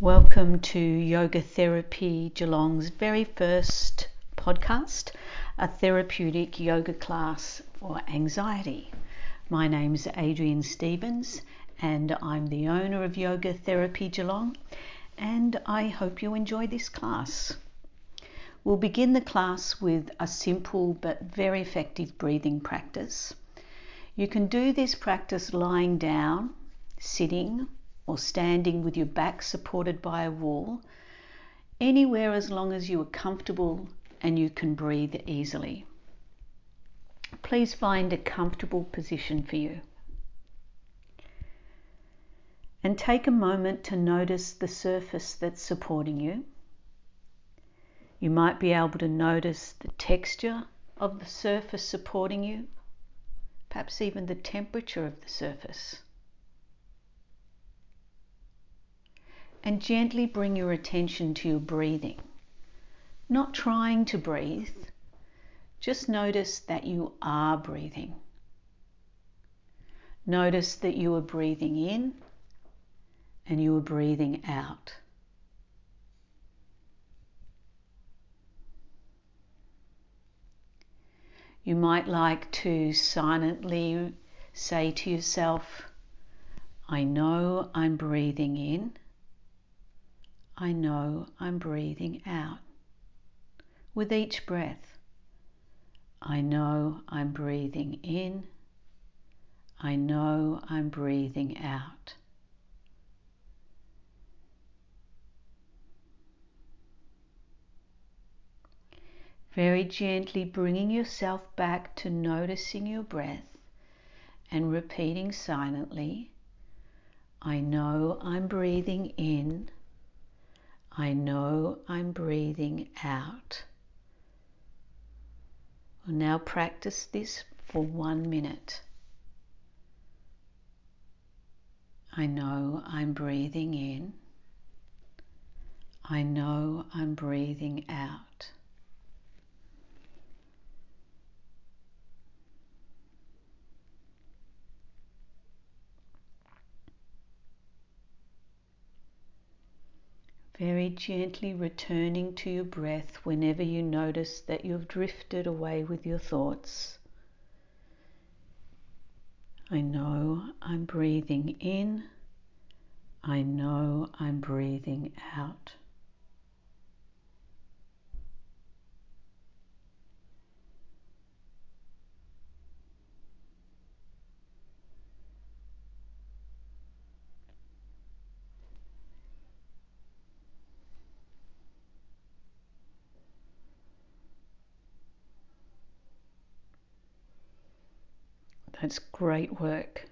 Welcome to Yoga Therapy Geelong's very first podcast, a therapeutic yoga class for anxiety. My name is Adrian Stevens and I'm the owner of Yoga Therapy Geelong and I hope you enjoy this class. We'll begin the class with a simple but very effective breathing practice. You can do this practice lying down, sitting, or standing with your back supported by a wall, anywhere as long as you are comfortable and you can breathe easily. Please find a comfortable position for you. And take a moment to notice the surface that's supporting you. You might be able to notice the texture of the surface supporting you, perhaps even the temperature of the surface. And gently bring your attention to your breathing. Not trying to breathe, just notice that you are breathing. Notice that you are breathing in and you are breathing out. You might like to silently say to yourself, I know I'm breathing in I know I'm breathing out. With each breath, I know I'm breathing in. I know I'm breathing out. Very gently bringing yourself back to noticing your breath and repeating silently, I know I'm breathing in. I know I'm breathing out. We'll now practice this for one minute. I know I'm breathing in. I know I'm breathing out. Very gently returning to your breath whenever you notice that you've drifted away with your thoughts. I know I'm breathing in. I know I'm breathing out. That's great work.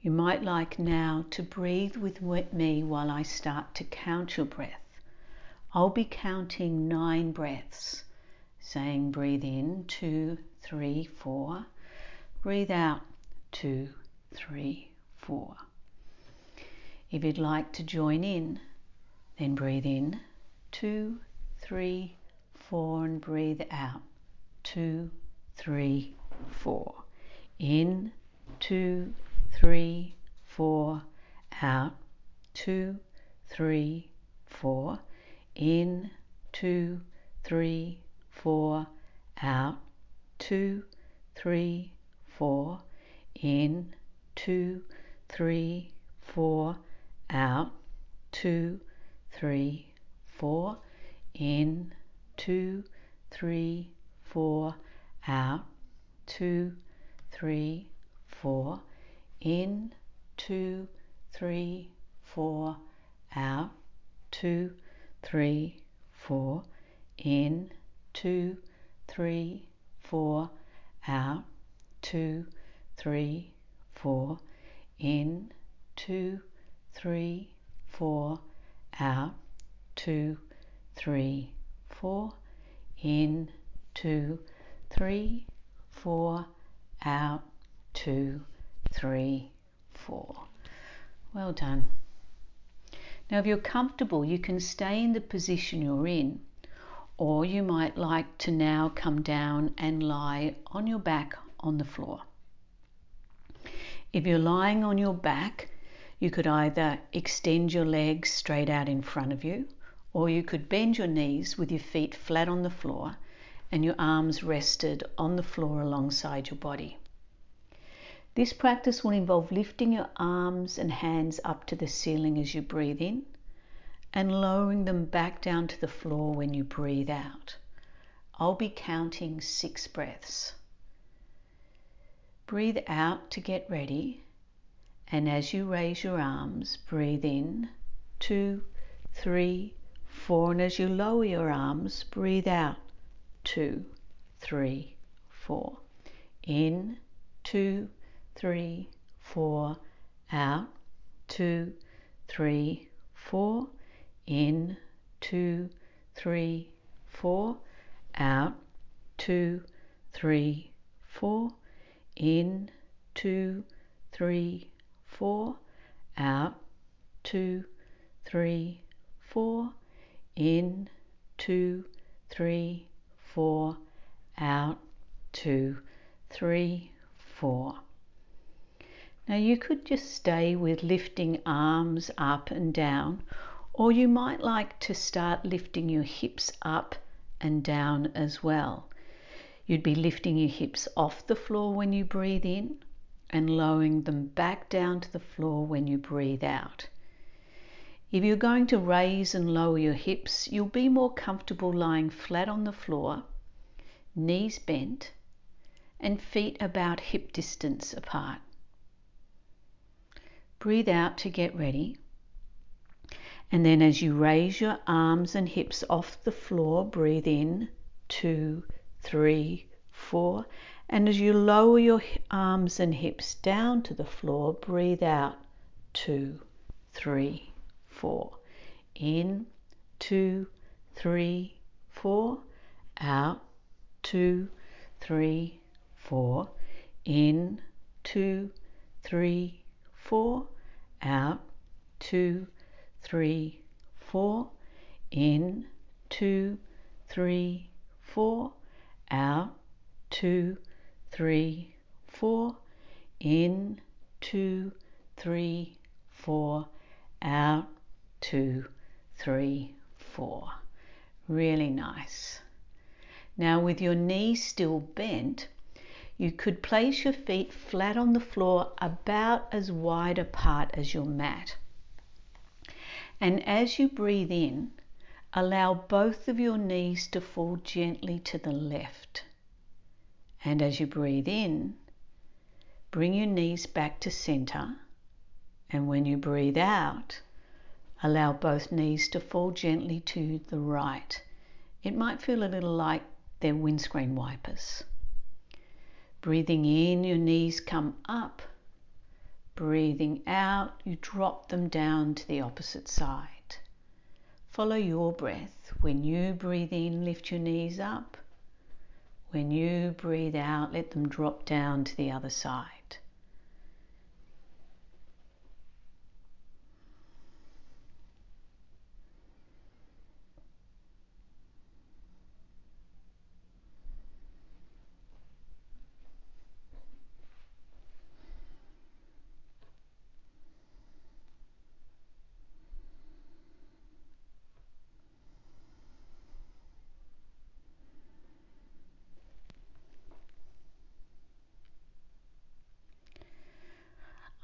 You might like now to breathe with me while I start to count your breath. I'll be counting nine breaths, saying breathe in two, three, four. Breathe out two, three, four. If you'd like to join in, then breathe in two, three, four, and breathe out two, three, four. In, two, three, four, out, two, three, four. In, two, three, four, out, two, three, four. In, two, three, four, out, two, three, four. In, two, three, four, out, two, three, four. In, two, three, four. Out, two, three, four. In, two, three, four. Out, two, three, four. In, two, three, four. Out, two, three, four. In, two, three, four out, two, three, four. Well done. Now, if you're comfortable, you can stay in the position you're in, or you might like to now come down and lie on your back on the floor. If you're lying on your back, You could either extend your legs straight out in front of you, or you could bend your knees with your feet flat on the floor and your arms rested on the floor alongside your body. This practice will involve lifting your arms and hands up to the ceiling as you breathe in and lowering them back down to the floor when you breathe out. I'll be counting six breaths. Breathe out to get ready, and as you raise your arms, breathe in two, three, four, and as you lower your arms, breathe out two, three, four. In, two, three, four, out, two, three, four. In, two, three, four, out, two, three, four, in, two, three, four, out, two, three, four, in, two, three, four, out, two, three, four. Now you could just stay with lifting arms up and down or you might like to start lifting your hips up and down as well. You'd be lifting your hips off the floor when you breathe in and lowering them back down to the floor when you breathe out. If you're going to raise and lower your hips, you'll be more comfortable lying flat on the floor, knees bent, and feet about hip distance apart. Breathe out to get ready. And then as you raise your arms and hips off the floor, breathe in two, three, four. And as you lower your arms and hips down to the floor, breathe out two, three, four. In two, three, four. Out two, three, four. In two, three, four. Out two, three, four. In, two, three, four. Out, two, three, four. In, two, three, four. Out, two, three, four. Really nice. Now, with your knees still bent, you could place your feet flat on the floor about as wide apart as your mat. And as you breathe in, allow both of your knees to fall gently to the left. And as you breathe in, bring your knees back to center. And when you breathe out, allow both knees to fall gently to the right. It might feel a little like they're windscreen wipers. Breathing in, your knees come up Breathing out, you drop them down to the opposite side. Follow your breath. When you breathe in, lift your knees up. When you breathe out, let them drop down to the other side.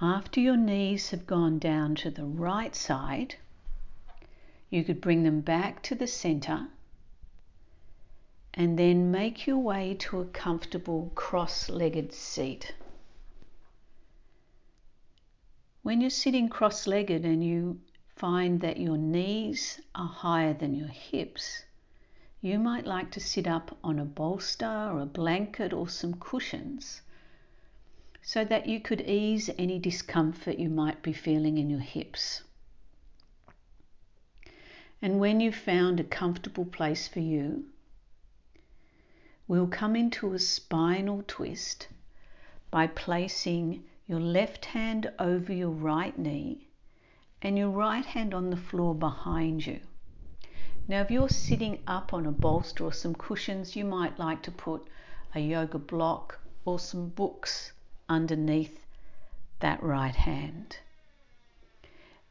After your knees have gone down to the right side, you could bring them back to the center and then make your way to a comfortable cross legged seat. When you're sitting cross legged and you find that your knees are higher than your hips, you might like to sit up on a bolster or a blanket or some cushions so that you could ease any discomfort you might be feeling in your hips. And when you've found a comfortable place for you, we'll come into a spinal twist by placing your left hand over your right knee and your right hand on the floor behind you. Now, if you're sitting up on a bolster or some cushions, you might like to put a yoga block or some books underneath that right hand.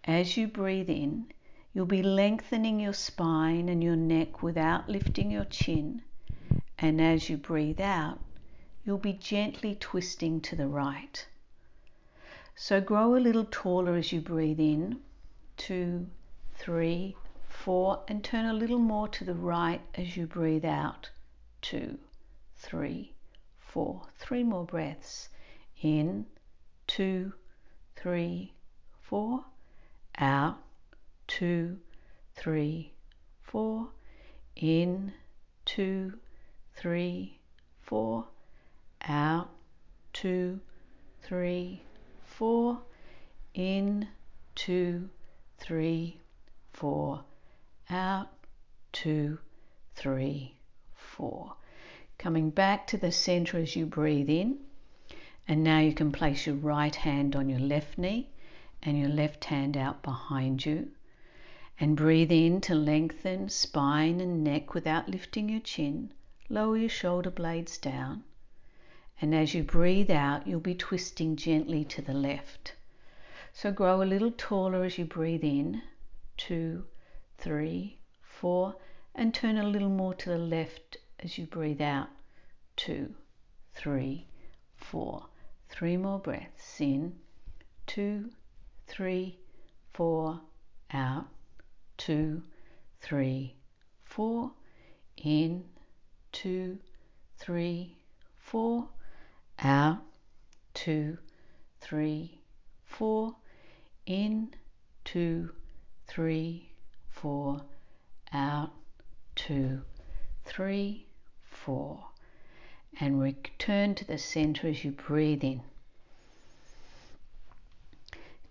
as you breathe in, you'll be lengthening your spine and your neck without lifting your chin. And as you breathe out, you'll be gently twisting to the right. So grow a little taller as you breathe in. Two, three, four, and turn a little more to the right as you breathe out. Two, three, four. Three more breaths. In, two, three, four. Out, two, three, four. In, two, three, four. Out, two, three, four. In, two, three, four. Out, two, three, four. Coming back to the center as you breathe in. And now you can place your right hand on your left knee and your left hand out behind you. And breathe in to lengthen spine and neck without lifting your chin. Lower your shoulder blades down. And as you breathe out, you'll be twisting gently to the left. So grow a little taller as you breathe in. Two, three, four, and turn a little more to the left as you breathe out. Two, three, four. Three more breaths in. Two, three, four. Out two, three, four. In, two, three, four. Out, two, three, four. In, two, three, four. Out, two, three, four. And return to the center as you breathe in.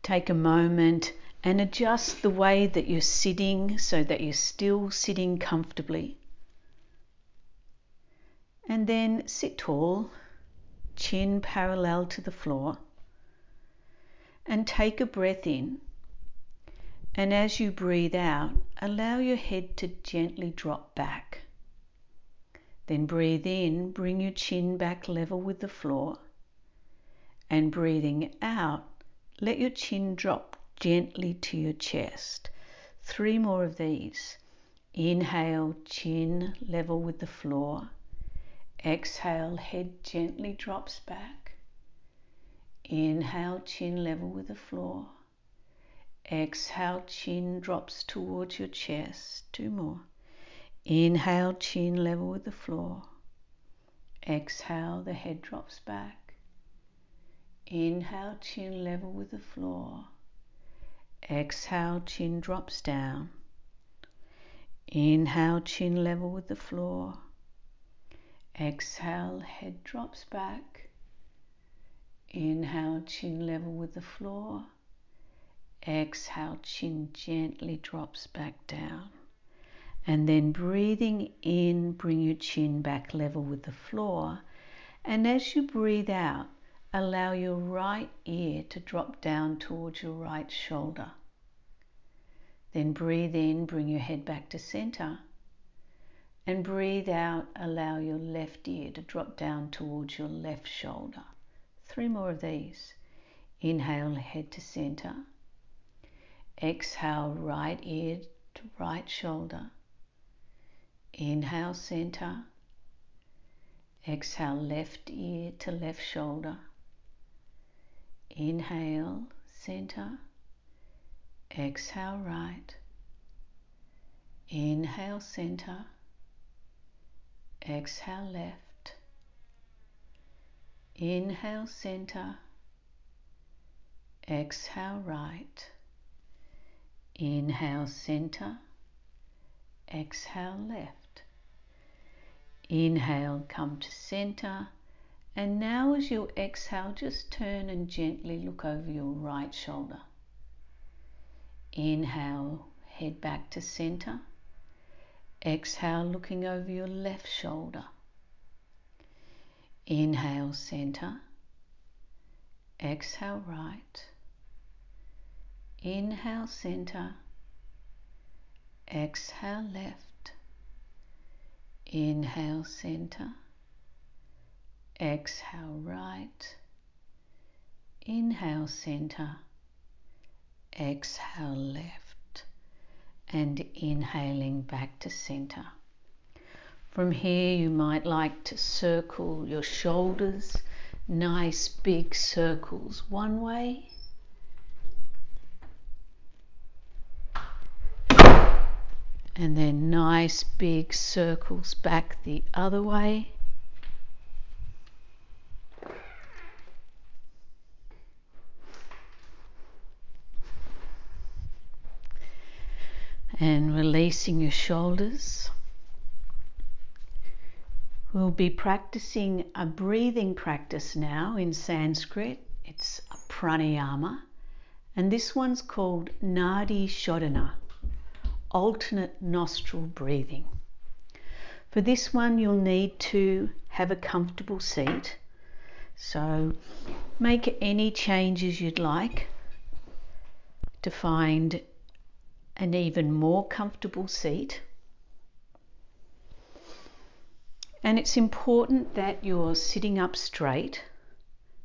Take a moment and adjust the way that you're sitting so that you're still sitting comfortably. And then sit tall, chin parallel to the floor, and take a breath in. And as you breathe out, allow your head to gently drop back. Then breathe in, bring your chin back level with the floor. And breathing out, let your chin drop gently to your chest. Three more of these. Inhale, chin level with the floor. Exhale, head gently drops back. Inhale, chin level with the floor. Exhale, chin drops towards your chest. Two more. Inhale, chin level with the floor. Exhale, the head drops back. Inhale, chin level with the floor. Exhale, chin drops down. Inhale, chin level with the floor. Exhale, head drops back. Inhale, chin level with the floor. Exhale, chin gently drops back down. And then breathing in, bring your chin back level with the floor. And as you breathe out, allow your right ear to drop down towards your right shoulder. Then breathe in, bring your head back to center. And breathe out, allow your left ear to drop down towards your left shoulder. Three more of these. Inhale, head to center. Exhale, right ear to right shoulder. Inhale, center. Exhale, left ear to left shoulder. Inhale, center. Exhale, right. Inhale, center. Exhale, left. Inhale, center. Exhale, right. Inhale, center. Exhale, left. Inhale, come to center. And now, as you exhale, just turn and gently look over your right shoulder. Inhale, head back to center. Exhale, looking over your left shoulder. Inhale, center. Exhale, right. Inhale, center. Exhale, left. Inhale, center. Exhale, right. Inhale, center. exhale left, and inhaling back to center. From here, you might like to circle your shoulders, nice big circles one way. And then nice big circles back the other way. and releasing your shoulders. We'll be practicing a breathing practice now in Sanskrit. It's a pranayama, and this one's called Nadi Shodhana, alternate nostril breathing. For this one, you'll need to have a comfortable seat. So make any changes you'd like to find an even more comfortable seat. And it's important that you're sitting up straight.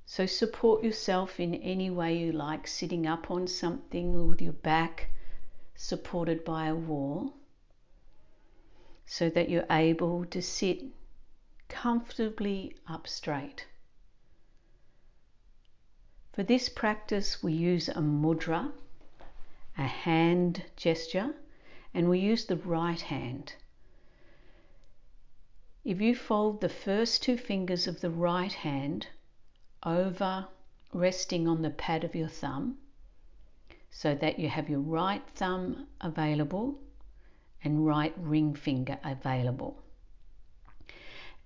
So support yourself in any way you like, sitting up on something with your back supported by a wall, so that you're able to sit comfortably up straight. For this practice, we use a mudra a hand gesture, and we use the right hand. If you fold the first two fingers of the right hand over, resting on the pad of your thumb, so that you have your right thumb available and right ring finger available.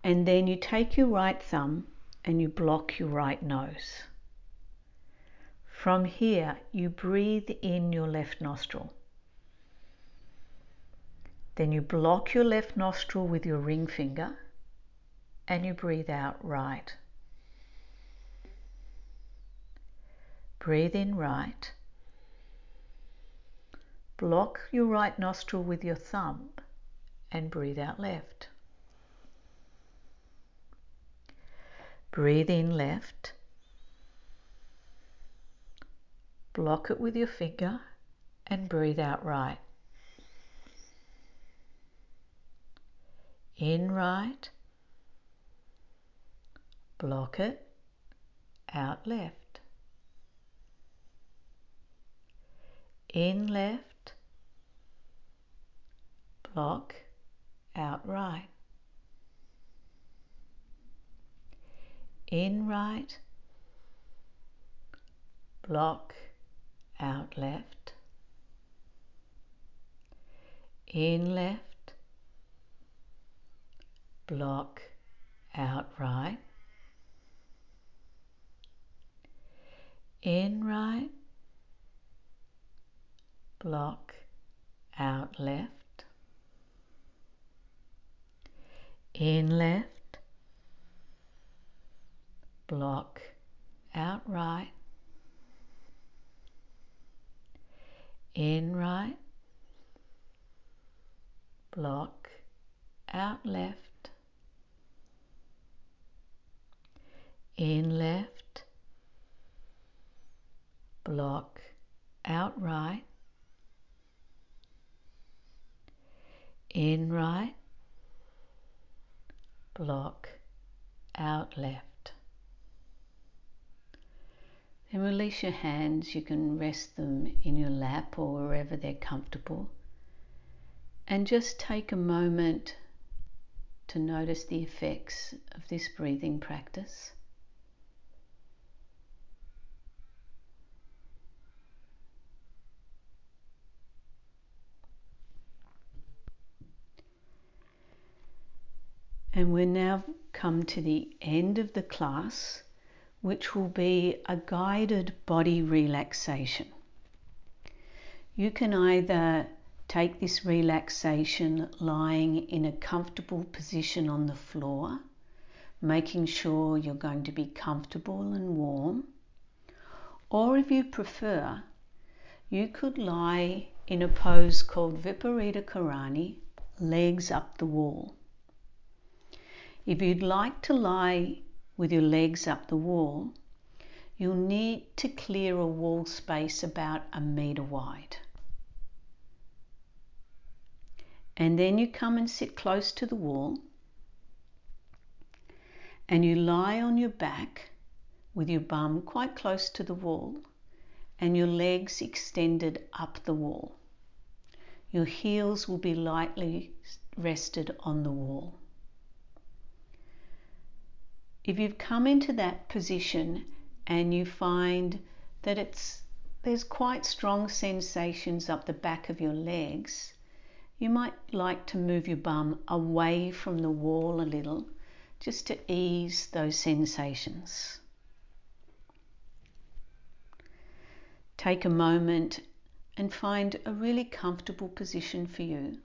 And then you take your right thumb and you block your right nose. From here, you breathe in your left nostril. Then you block your left nostril with your ring finger and you breathe out right. Breathe in right. Block your right nostril with your thumb and breathe out left. Breathe in left. Block it with your finger and breathe out right. In right, block it, out left. In left, block, out right. In right, block, out left, in left, block, out right, in right, block, out left, in left, block, out right, in right, block, out left, in left, block, out right, in right, block, out left. Then release your hands. You can rest them in your lap or wherever they're comfortable. And just take a moment to notice the effects of this breathing practice. And we're now come to the end of the class which will be a guided body relaxation. You can either take this relaxation lying in a comfortable position on the floor, making sure you're going to be comfortable and warm, or if you prefer, you could lie in a pose called Viparita Karani, legs up the wall. If you'd like to lie with your legs up the wall, you'll need to clear a wall space about a metre wide. And then you come and sit close to the wall and you lie on your back with your bum quite close to the wall and your legs extended up the wall. Your heels will be lightly rested on the wall. If you've come into that position and you find that it's there's quite strong sensations up the back of your legs, you might like to move your bum away from the wall a little just to ease those sensations. Take a moment and find a really comfortable position for you.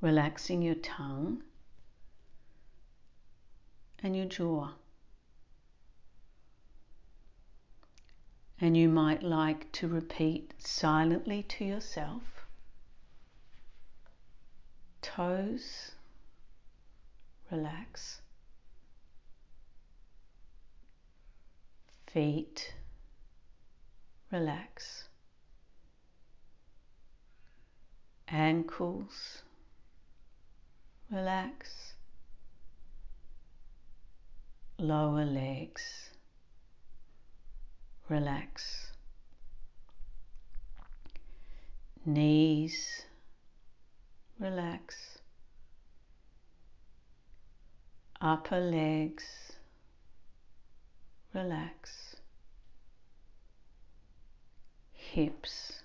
Relaxing your tongue and your jaw. And you might like to repeat silently to yourself. Toes, relax, feet, relax, ankles, relax, lower legs, relax, knees, relax, upper legs, relax, hips,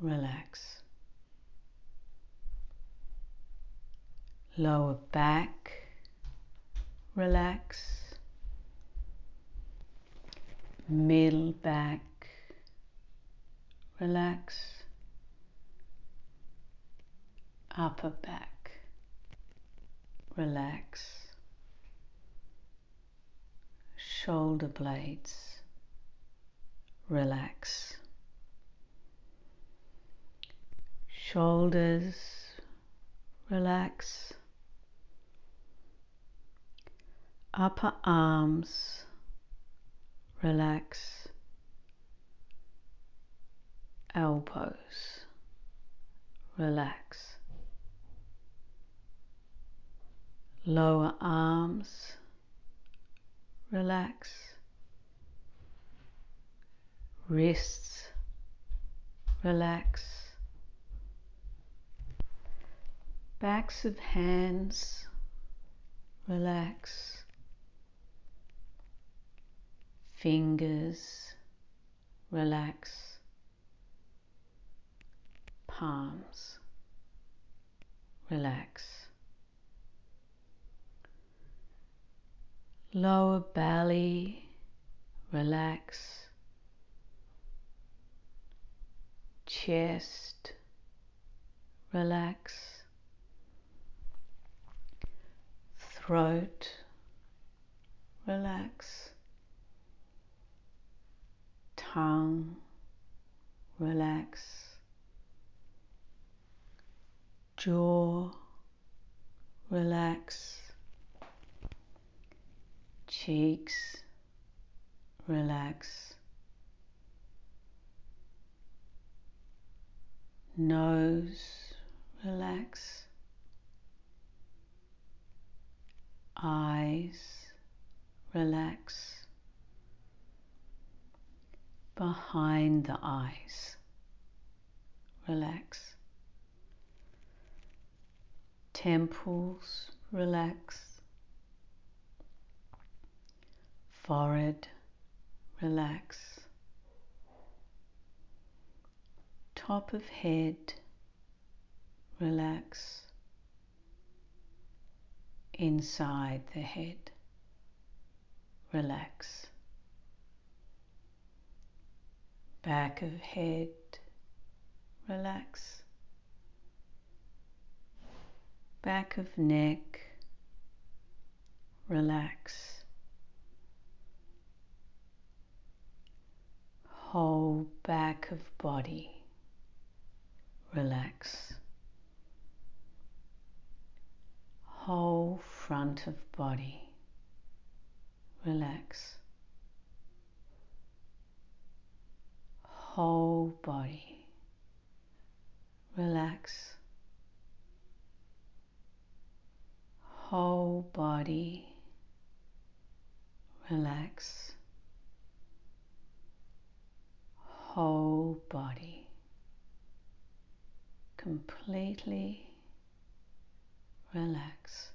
relax, lower back, relax, middle back, relax, upper back, relax, shoulder blades, relax, shoulders, relax, upper arms, relax, elbows, relax. Lower arms, relax. Wrists, relax. Backs of hands, relax. Fingers, relax. Palms, relax. lower belly, relax, chest, relax, throat, relax, tongue, relax, jaw, relax cheeks, relax. Nose, relax. Eyes, relax. Behind the eyes, relax. Temples, relax forehead, relax. Top of head, relax. Inside the head, relax. Back of head, relax. Back of neck, relax. whole back of body. Relax, whole front of body relax. Whole body, relax. Whole body, relax. Whole body, completely relax.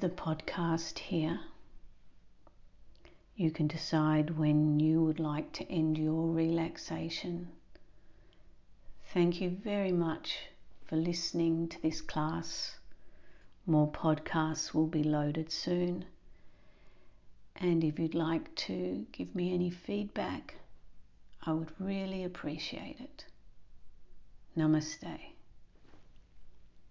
The podcast here. You can decide when you would like to end your relaxation. Thank you very much for listening to this class. More podcasts will be loaded soon. And if you'd like to give me any feedback, I would really appreciate it. Namaste.